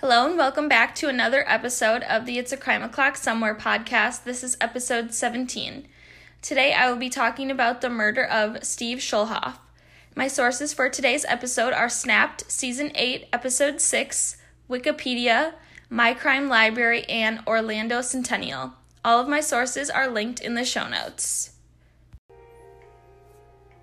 Hello and welcome back to another episode of the It's a Crime O'Clock Somewhere podcast. This is episode 17. Today I will be talking about the murder of Steve Schulhoff. My sources for today's episode are Snapped, Season 8, Episode 6, Wikipedia, My Crime Library, and Orlando Sentinel. All of my sources are linked in the show notes.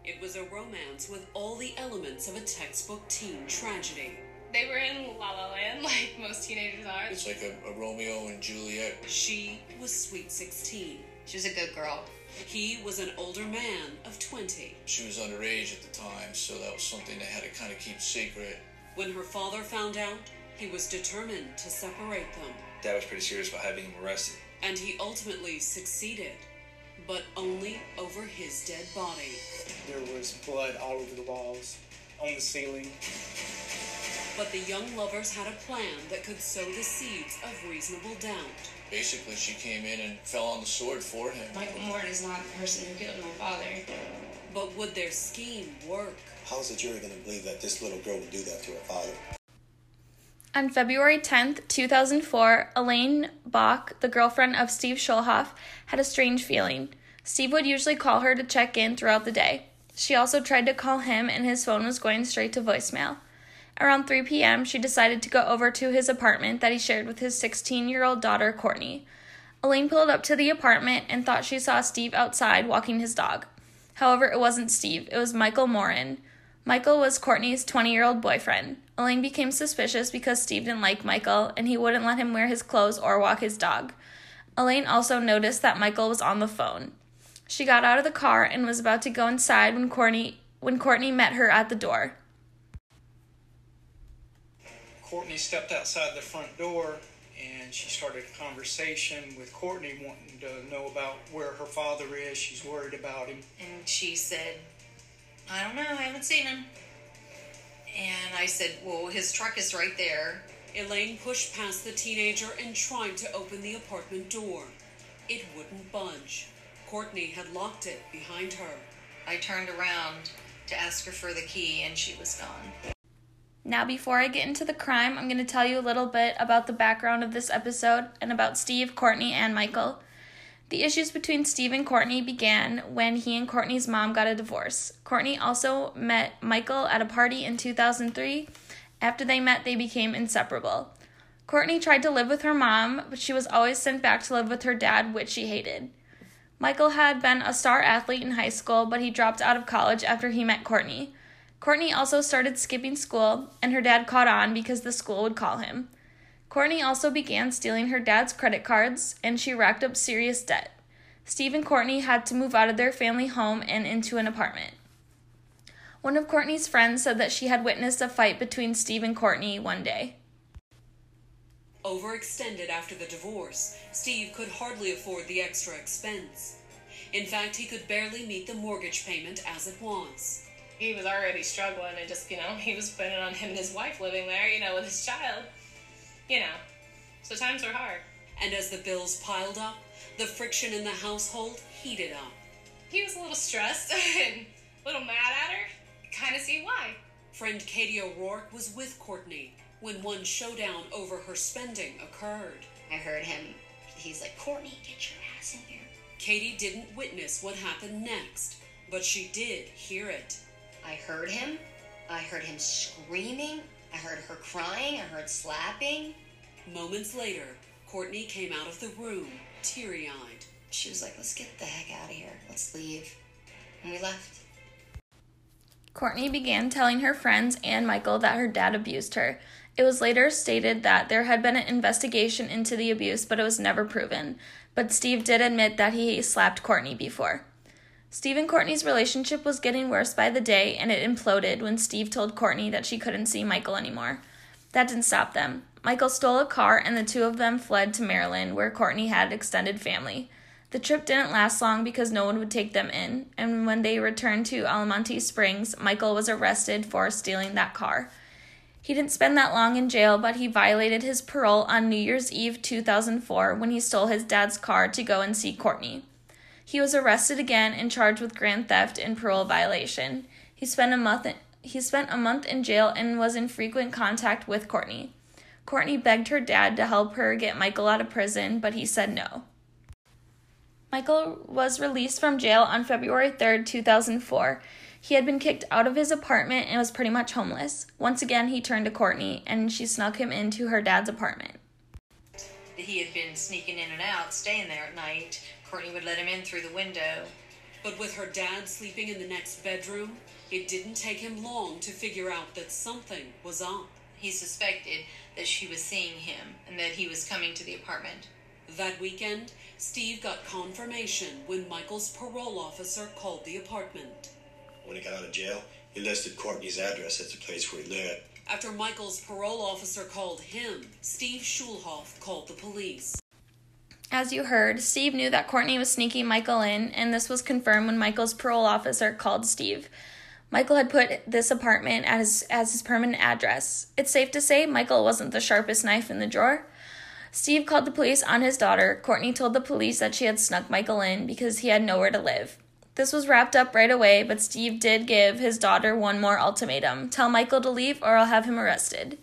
It was a romance with all the elements of a textbook teen tragedy. They were in La La Land, like most teenagers are. It's like a, a Romeo and Juliet. She was sweet 16. She was a good girl. He was an older man of 20. She was underage at the time, so that was something they had to kind of keep secret. When her father found out, he was determined to separate them. Dad was pretty serious about having him arrested. And he ultimately succeeded, but only over his dead body. There was blood all over the walls, on the ceiling. But the young lovers had a plan that could sow the seeds of reasonable doubt. Basically, she came in and fell on the sword for him. Michael Morin is not the person who killed my father. But would their scheme work? How is the jury going to believe that this little girl would do that to her father? On February 10th, 2004, Elaine Bouck, the girlfriend of Steve Schulhoff, had a strange feeling. Steve would usually call her to check in throughout the day. She also tried to call him, and his phone was going straight to voicemail. Around 3 p.m., she decided to go over to his apartment that he shared with his 16 year old daughter, Courtney. Elaine pulled up to the apartment and thought she saw Steve outside walking his dog. However, it wasn't Steve, it was Michael Morin. Michael was Courtney's 20 year old boyfriend. Elaine became suspicious because Steve didn't like Michael and he wouldn't let him wear his clothes or walk his dog. Elaine also noticed that Michael was on the phone. She got out of the car and was about to go inside when Courtney when Courtney met her at the door. Courtney stepped outside the front door and she started a conversation with Courtney, wanting to know about where her father is. She's worried about him. And she said, I don't know, I haven't seen him. And I said, Well, his truck is right there. Elaine pushed past the teenager and tried to open the apartment door. It wouldn't budge. Courtney had locked it behind her. I turned around to ask her for the key and she was gone. Now, before I get into the crime, I'm going to tell you a little bit about the background of this episode and about Steve, Courtney, and Michael. The issues between Steve and Courtney began when he and Courtney's mom got a divorce. Courtney also met Michael at a party in 2003. After they met, they became inseparable. Courtney tried to live with her mom, but she was always sent back to live with her dad, which she hated. Michael had been a star athlete in high school, but he dropped out of college after he met Courtney. Courtney also started skipping school, and her dad caught on because the school would call him. Courtney also began stealing her dad's credit cards, and she racked up serious debt. Steve and Courtney had to move out of their family home and into an apartment. One of Courtney's friends said that she had witnessed a fight between Steve and Courtney one day. Overextended after the divorce, Steve could hardly afford the extra expense. In fact, he could barely meet the mortgage payment as it was. He was already struggling and just, you know, he was putting on him and his wife living there, you know, with his child. You know. So times were hard. And as the bills piled up, the friction in the household heated up. He was a little stressed and a little mad at her. Kind of see why. Friend Katie O'Rourke was with Courtney when one showdown over her spending occurred. I heard him. He's like, Courtney, get your ass in here. Katie didn't witness what happened next, but she did hear it. I heard him. I heard him screaming. I heard her crying. I heard slapping. Moments later, Courtney came out of the room, teary eyed. She was like, let's get the heck out of here. Let's leave. And we left. Courtney began telling her friends and Michael that her dad abused her. It was later stated that there had been an investigation into the abuse, but it was never proven. But Steve did admit that he slapped Courtney before. Steve and Courtney's relationship was getting worse by the day, and it imploded when Steve told Courtney that she couldn't see Michael anymore. That didn't stop them. Michael stole a car, and the two of them fled to Maryland, where Courtney had extended family. The trip didn't last long because no one would take them in, and when they returned to Altamonte Springs, Michael was arrested for stealing that car. He didn't spend that long in jail, but he violated his parole on New Year's Eve 2004 when he stole his dad's car to go and see Courtney. He was arrested again and charged with grand theft and parole violation. He spent a month in, he spent a month in jail and was in frequent contact with Courtney. Courtney begged her dad to help her get Michael out of prison, but he said no. Michael was released from jail on February 3rd, 2004. He had been kicked out of his apartment and was pretty much homeless. Once again, he turned to Courtney and she snuck him into her dad's apartment. He had been sneaking in and out, staying there at night. Courtney would let him in through the window. But with her dad sleeping in the next bedroom, it didn't take him long to figure out that something was up. He suspected that she was seeing him and that he was coming to the apartment. That weekend, Steve got confirmation when Michael's parole officer called the apartment. When he got out of jail, he listed Courtney's address as the place where he lived. After Michael's parole officer called him, Steve Schulhoff called the police. As you heard, Steve knew that Courtney was sneaking Michael in, and this was confirmed when Michael's parole officer called Steve. Michael had put this apartment as, as his permanent address. It's safe to say Michael wasn't the sharpest knife in the drawer. Steve called the police on his daughter. Courtney told the police that she had snuck Michael in because he had nowhere to live. This was wrapped up right away, but Steve did give his daughter one more ultimatum tell Michael to leave or I'll have him arrested.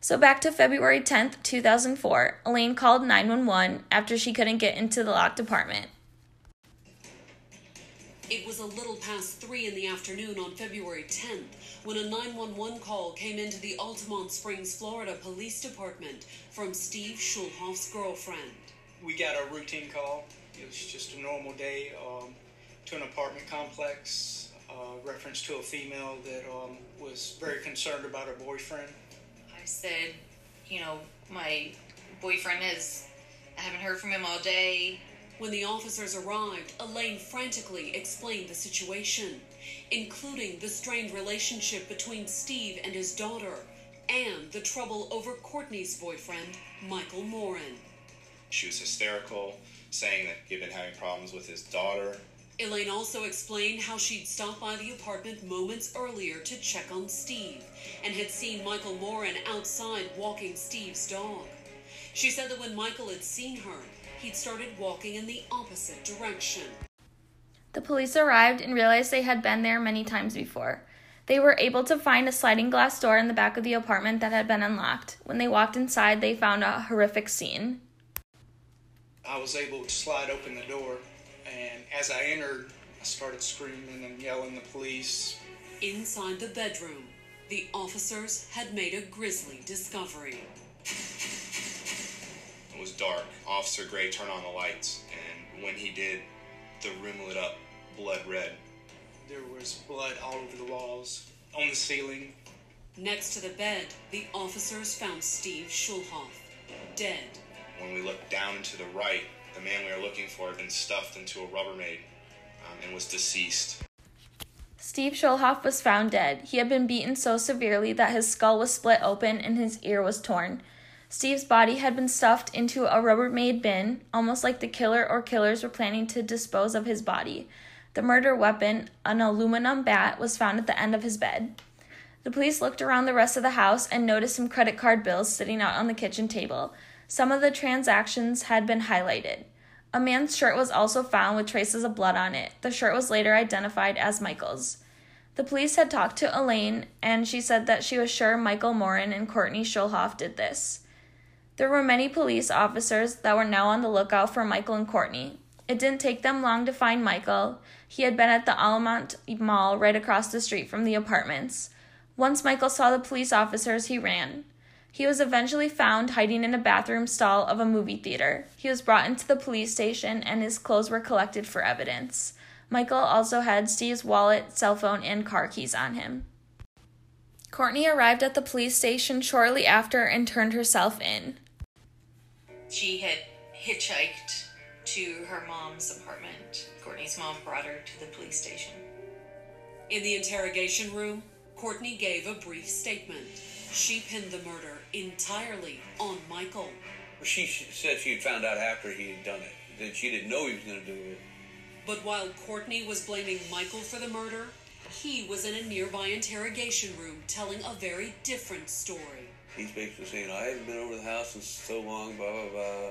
So back to February 10th, 2004, Elaine called 911 after she couldn't get into the locked apartment. It was a little past 3 in the afternoon on February 10th when a 911 call came into the Altamonte Springs, Florida Police Department from Steve Schulhoff's girlfriend. We got a routine call. It was just a normal day um, to an apartment complex. Uh, reference to a female that um, was very concerned about her boyfriend. I said, you know, my boyfriend is, I haven't heard from him all day. When the officers arrived, Elaine frantically explained the situation, including the strained relationship between Steve and his daughter, and the trouble over Courtney's boyfriend, Michael Morin. She was hysterical, saying that he'd been having problems with his daughter. Elaine also explained how she'd stopped by the apartment moments earlier to check on Steve and had seen Michael Morin outside walking Steve's dog. She said that when Michael had seen her, he'd started walking in the opposite direction. The police arrived and realized they had been there many times before. They were able to find a sliding glass door in the back of the apartment that had been unlocked. When they walked inside, they found a horrific scene. I was able to slide open the door, and as I entered, I started screaming and yelling the police. Inside the bedroom, the officers had made a grisly discovery. It was dark. Officer Gray turned on the lights, and when he did, the room lit up blood red. There was blood all over the walls, on the ceiling. Next to the bed, the officers found Steve Schulhoff, dead. When we looked down and to the right, the man we were looking for had been stuffed into a Rubbermaid um, and was deceased. Steve Schulhoff was found dead. He had been beaten so severely that his skull was split open and his ear was torn. Steve's body had been stuffed into a Rubbermaid bin, almost like the killer or killers were planning to dispose of his body. The murder weapon, an aluminum bat, was found at the end of his bed. The police looked around the rest of the house and noticed some credit card bills sitting out on the kitchen table. Some of the transactions had been highlighted. A man's shirt was also found with traces of blood on it. The shirt was later identified as Michael's. The police had talked to Elaine, and she said that she was sure Michael Morin and Courtney Schulhoff did this. There were many police officers that were now on the lookout for Michael and Courtney. It didn't take them long to find Michael. He had been at the Altamonte Mall right across the street from the apartments. Once Michael saw the police officers, he ran. He was eventually found hiding in a bathroom stall of a movie theater. He was brought into the police station and his clothes were collected for evidence. Michael also had Steve's wallet, cell phone, and car keys on him. Courtney arrived at the police station shortly after and turned herself in. She had hitchhiked to her mom's apartment. Courtney's mom brought her to the police station. In the interrogation room, Courtney gave a brief statement. She pinned the murder entirely on Michael. She said she had found out after he had done it, that she didn't know he was going to do it. But while Courtney was blaming Michael for the murder, he was in a nearby interrogation room telling a very different story. He's basically saying, I haven't been over the house in so long, blah, blah, blah.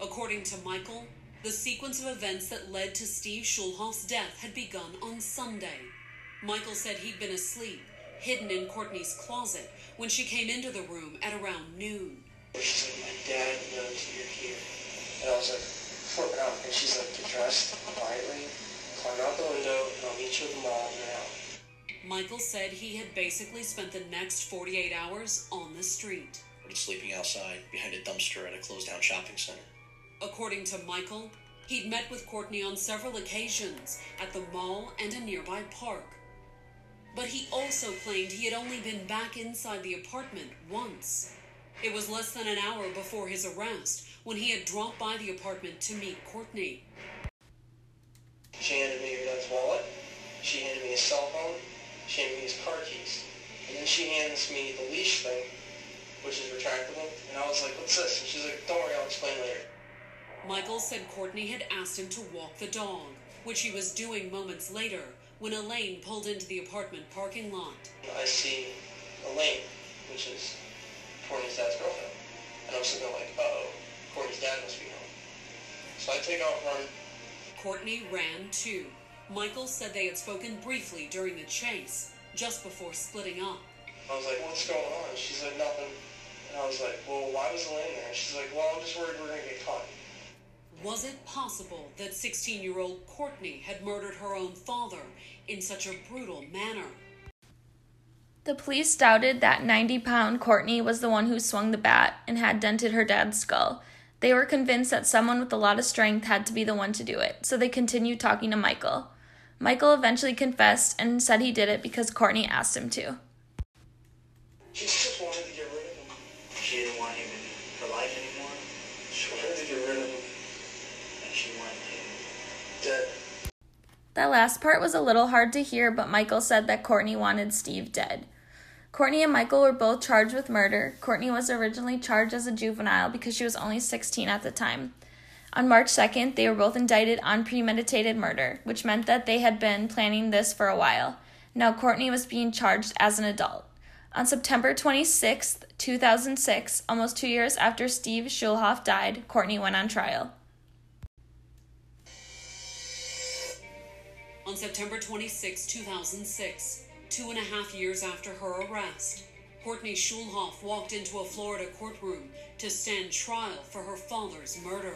According to Michael, the sequence of events that led to Steve Schulhoff's death had begun on Sunday. Michael said he'd been asleep. Hidden in Courtney's closet when she came into the room at around noon. She's like, my dad knows you're here. And I was like, flipping out. And she's like, get dressed quietly, climb out the window, and I'll meet you at the mall now. Michael said he had basically spent the next 48 hours on the street. Been sleeping outside behind a dumpster at a closed down shopping center. According to Michael, he'd met with Courtney on several occasions at the mall and a nearby park. But he also claimed he had only been back inside the apartment once. It was less than an hour before his arrest when he had dropped by the apartment to meet Courtney. She handed me her dad's wallet. She handed me his cell phone. She handed me his car keys. And then she hands me the leash thing, which is retractable. And I was like, what's this? And she's like, don't worry, I'll explain later. Michael said Courtney had asked him to walk the dog, which he was doing moments later when Elaine pulled into the apartment parking lot. I see Elaine, which is Courtney's dad's girlfriend. And I'm sitting there like, uh-oh, Courtney's dad must be home. So I take off running. Courtney ran too. Michael said they had spoken briefly during the chase, just before splitting up. I was like, what's going on? She's like, nothing. And I was like, well, why was Elaine there? She's like, well, I'm just worried we're going to get caught. Was it possible that 16 year old Courtney had murdered her own father in such a brutal manner? The police doubted that 90 pound Courtney was the one who swung the bat and had dented her dad's skull. They were convinced that someone with a lot of strength had to be the one to do it, so they continued talking to Michael. Michael eventually confessed and said he did it because Courtney asked him to. She just wanted to get rid of him. She didn't want him in her life anymore. She wanted to get rid of him. And she wanted him That last part was a little hard to hear, but Michael said that Courtney wanted Steve dead. Courtney and Michael were both charged with murder. Courtney was originally charged as a juvenile because she was only 16 at the time. On March 2nd, they were both indicted on premeditated murder, which meant that they had been planning this for a while. Now, Courtney was being charged as an adult. On September 26, 2006, almost two years after Steve Schulhoff died, Courtney went on trial. On September 26, 2006, two and a half years after her arrest, Courtney Schulhoff walked into a Florida courtroom to stand trial for her father's murder.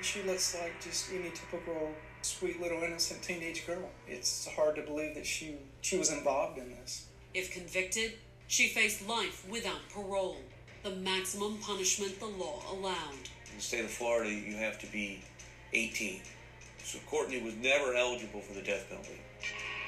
She looks like just any typical sweet little innocent teenage girl. It's hard to believe that she she was involved in this. If convicted, she faced life without parole, the maximum punishment the law allowed. In the state of Florida, you have to be 18. So Courtney was never eligible for the death penalty.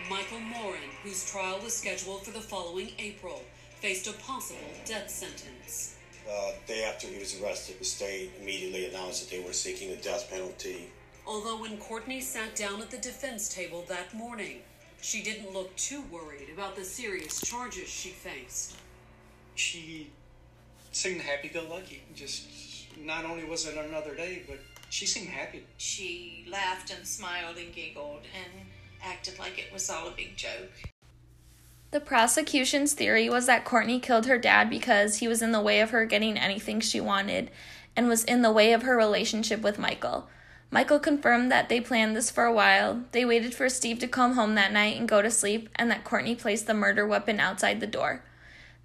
Michael Morin, whose trial was scheduled for the following April, faced a possible death sentence. Uh, day after he was arrested, the state immediately announced that they were seeking the death penalty. Although when Courtney sat down at the defense table that morning, she didn't look too worried about the serious charges she faced. She seemed happy-go-lucky. Just not only was it another day, but she seemed happy. She laughed and smiled and giggled and acted like it was all a big joke. The prosecution's theory was that Courtney killed her dad because he was in the way of her getting anything she wanted and was in the way of her relationship with Michael. Michael confirmed that they planned this for a while. They waited for Steve to come home that night and go to sleep, and that Courtney placed the murder weapon outside the door.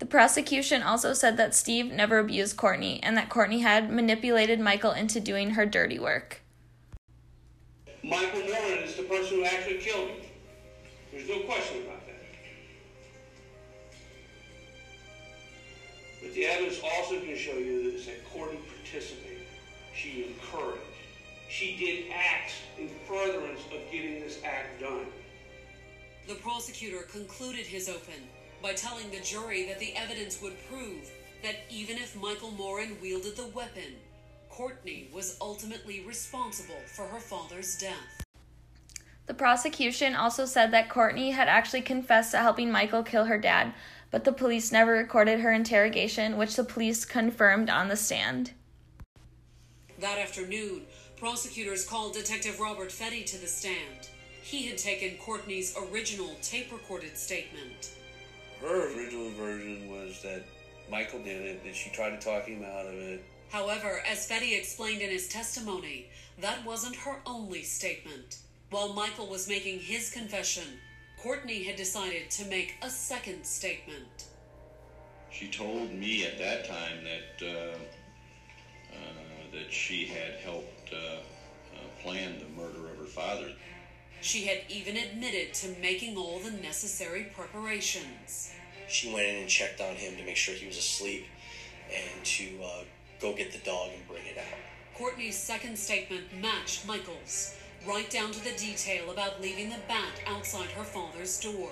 The prosecution also said that Steve never abused Courtney and that Courtney had manipulated Michael into doing her dirty work. Michael Morin is the person who actually killed him. There's no question about that. But the evidence also can show you that Courtney participated. She encouraged. She did acts in furtherance of getting this act done. The prosecutor concluded his open by telling the jury that the evidence would prove that even if Michael Morin wielded the weapon, Courtney was ultimately responsible for her father's death. The prosecution also said that Courtney had actually confessed to helping Michael kill her dad, but the police never recorded her interrogation, which the police confirmed on the stand. That afternoon, prosecutors called Detective Robert Fetty to the stand. He had taken Courtney's original tape recorded statement. Her original version was that Michael did it, that she tried to talk him out of it. However, as Fetty explained in his testimony, that wasn't her only statement. While Michael was making his confession, Courtney had decided to make a second statement. She told me at that time that uh, uh, that she had helped uh, uh, plan the murder of her father. She had even admitted to making all the necessary preparations. She went in and checked on him to make sure he was asleep and to uh, go get the dog and bring it out. Courtney's second statement matched Michael's, right down to the detail about leaving the bat outside her father's door.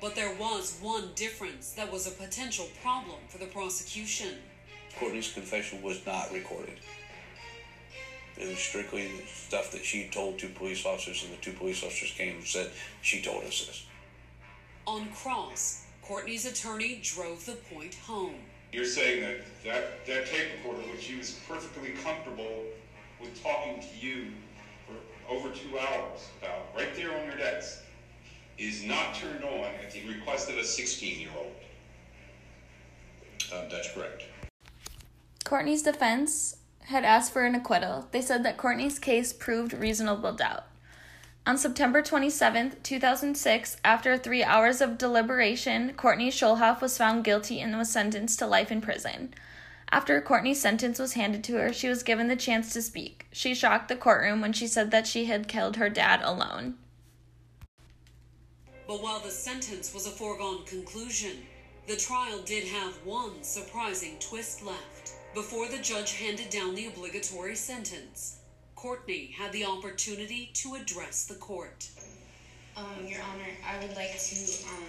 But there was one difference that was a potential problem for the prosecution. Courtney's confession was not recorded. It was strictly stuff that she told two police officers, and the two police officers came and said, She told us this. On cross, Courtney's attorney drove the point home. You're saying that that, that tape recorder, which she was perfectly comfortable with talking to you for over two hours about right there on your desk, is not turned on at the request of a 16 year old. Uh, that's correct. Courtney's defense had asked for an acquittal. They said that Courtney's case proved reasonable doubt. On September 27, 2006, after three hours of deliberation, Courtney Schulhoff was found guilty and was sentenced to life in prison. After Courtney's sentence was handed to her, she was given the chance to speak. She shocked the courtroom when she said that she had killed her dad alone. But while the sentence was a foregone conclusion, the trial did have one surprising twist left. Before the judge handed down the obligatory sentence, Courtney had the opportunity to address the court. Um, Your Honor, I would like to um,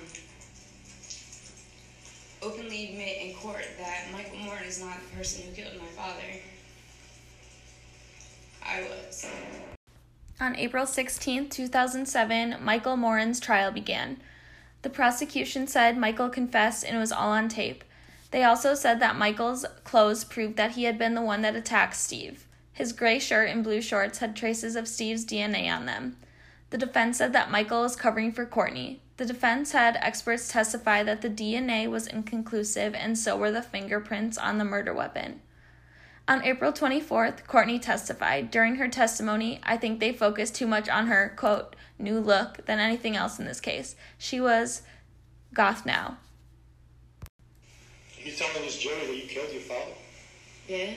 openly admit in court that Michael Morin is not the person who killed my father. I was. On April 16, 2007, Michael Morin's trial began. The prosecution said Michael confessed and it was all on tape. They also said that Michael's clothes proved that he had been the one that attacked Steve. His gray shirt and blue shorts had traces of Steve's DNA on them. The defense said that Michael was covering for Courtney. The defense had experts testify that the DNA was inconclusive and so were the fingerprints on the murder weapon. On April 24th, Courtney testified. During her testimony, I think they focused too much on her, quote, new look than anything else in this case. She was goth now. You telling this jury that you killed your father? Yeah.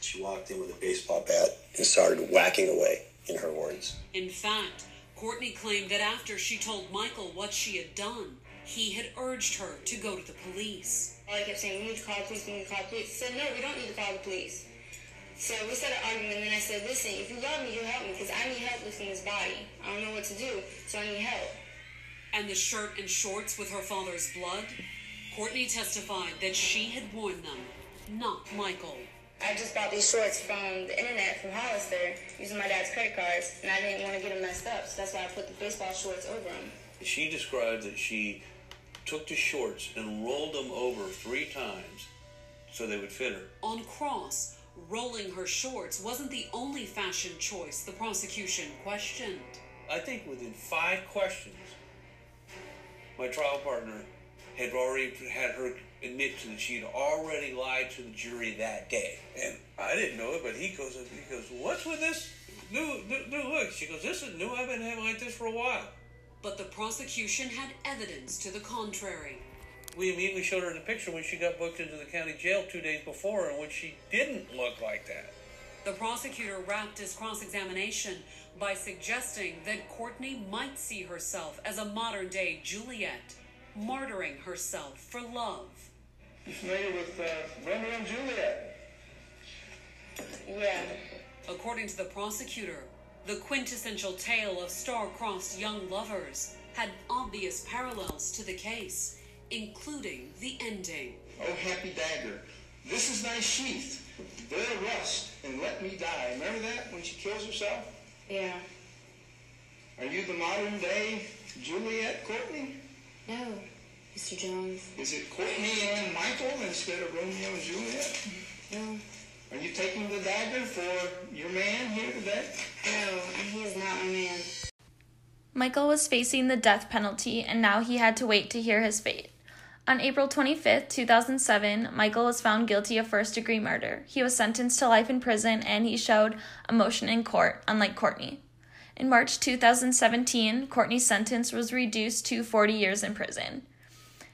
She walked in with a baseball bat and started whacking away, in her words. In fact, Courtney claimed that after she told Michael what she had done, he had urged her to go to the police. All I kept saying, we need to call the police, we need to call the police. I said, no, we don't need to call the police. So we started arguing, and then I said, listen, if you love me, you help me, because I need help lifting this body. I don't know what to do, so I need help. And the shirt and shorts with her father's blood? Courtney testified that she had worn them, not Michael. I just bought these shorts from the internet from Hollister using my dad's credit cards, and I didn't want to get them messed up, so that's why I put the baseball shorts over them. She described that she took the shorts and rolled them over three times so they would fit her. On cross, rolling her shorts wasn't the only fashion choice the prosecution questioned. I think within five questions, my trial partner had already had her admit to that she had already lied to the jury that day. And I didn't know it, but he goes, he goes, what's with this new, new, new look? She goes, this is new. I've been having like this for a while. But the prosecution had evidence to the contrary. We immediately showed her the picture when she got booked into the county jail two days before, in which she didn't look like that. The prosecutor wrapped his cross examination by suggesting that Courtney might see herself as a modern day Juliet, martyring herself for love. You familiar with uh, Romeo and Juliet? Yeah. According to the prosecutor, the quintessential tale of star-crossed young lovers had obvious parallels to the case, including the ending. Oh, happy dagger. This is thy sheath. Bear rust and let me die. Remember that when she kills herself? Yeah. Are you the modern day Juliet Courtney? No, Mr. Jones. Is it Courtney and Michael instead of Romeo and Juliet? No. Are you taking the dagger for your man here today? No, he is not my man. Michael was facing the death penalty, and now he had to wait to hear his fate. On April 25, 2007, Michael was found guilty of first degree murder. He was sentenced to life in prison and he showed emotion in court, unlike Courtney. In March 2017, Courtney's sentence was reduced to 40 years in prison.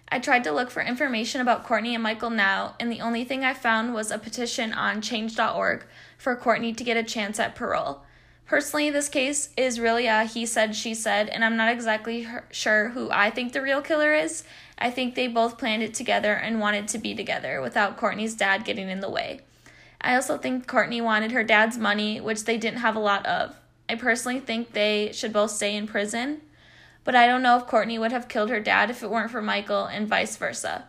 I tried to look for information about Courtney and Michael now, and the only thing I found was a petition on change.org for Courtney to get a chance at parole. Personally, this case is really a he said, she said, and I'm not exactly sure who I think the real killer is. I think they both planned it together and wanted to be together without Courtney's dad getting in the way. I also think Courtney wanted her dad's money, which they didn't have a lot of. I personally think they should both stay in prison but I don't know if Courtney would have killed her dad if it weren't for Michael and vice versa.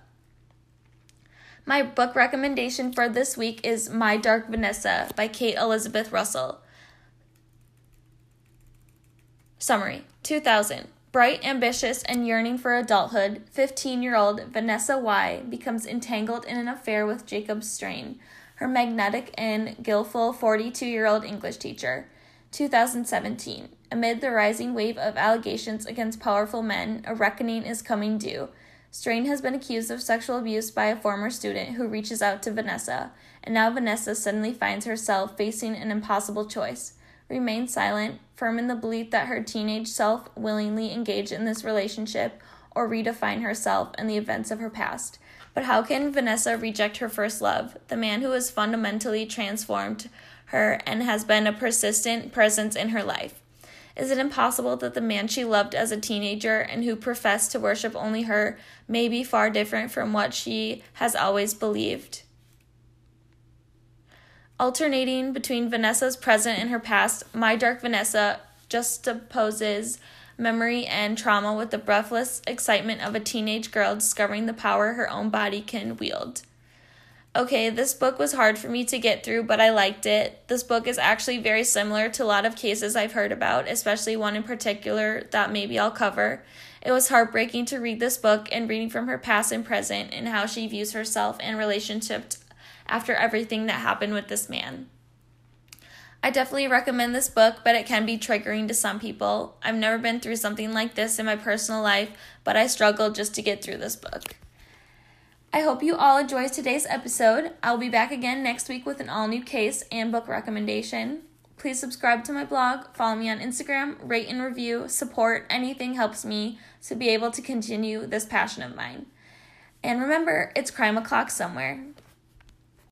My book recommendation for this week is My Dark Vanessa by Kate Elizabeth Russell. Summary 2000. Bright, ambitious, and yearning for adulthood, 15 year old Vanessa Wye becomes entangled in an affair with Jacob Strain, her magnetic and gillful 42 year old English teacher. 2017. Amid the rising wave of allegations against powerful men, a reckoning is coming due. Strain has been accused of sexual abuse by a former student who reaches out to Vanessa, and now Vanessa suddenly finds herself facing an impossible choice remain silent, firm in the belief that her teenage self willingly engaged in this relationship, or redefine herself and the events of her past. But how can Vanessa reject her first love, the man who has fundamentally transformed her and has been a persistent presence in her life? Is it impossible that the man she loved as a teenager and who professed to worship only her may be far different from what she has always believed? Alternating between Vanessa's present and her past, My Dark Vanessa juxtaposes memory and trauma with the breathless excitement of a teenage girl discovering the power her own body can wield. Okay, this book was hard for me to get through, but I liked it. This book is actually very similar to a lot of cases I've heard about, especially one in particular that maybe I'll cover. It was heartbreaking to read this book and reading from her past and present and how she views herself and relationships after everything that happened with this man. I definitely recommend this book, but it can be triggering to some people. I've never been through something like this in my personal life, but I struggled just to get through this book. I hope you all enjoyed today's episode. I'll be back again next week with an all new case and book recommendation. Please subscribe to my blog, follow me on Instagram, rate and review, support, anything helps me to be able to continue this passion of mine. And remember, it's crime o'clock somewhere.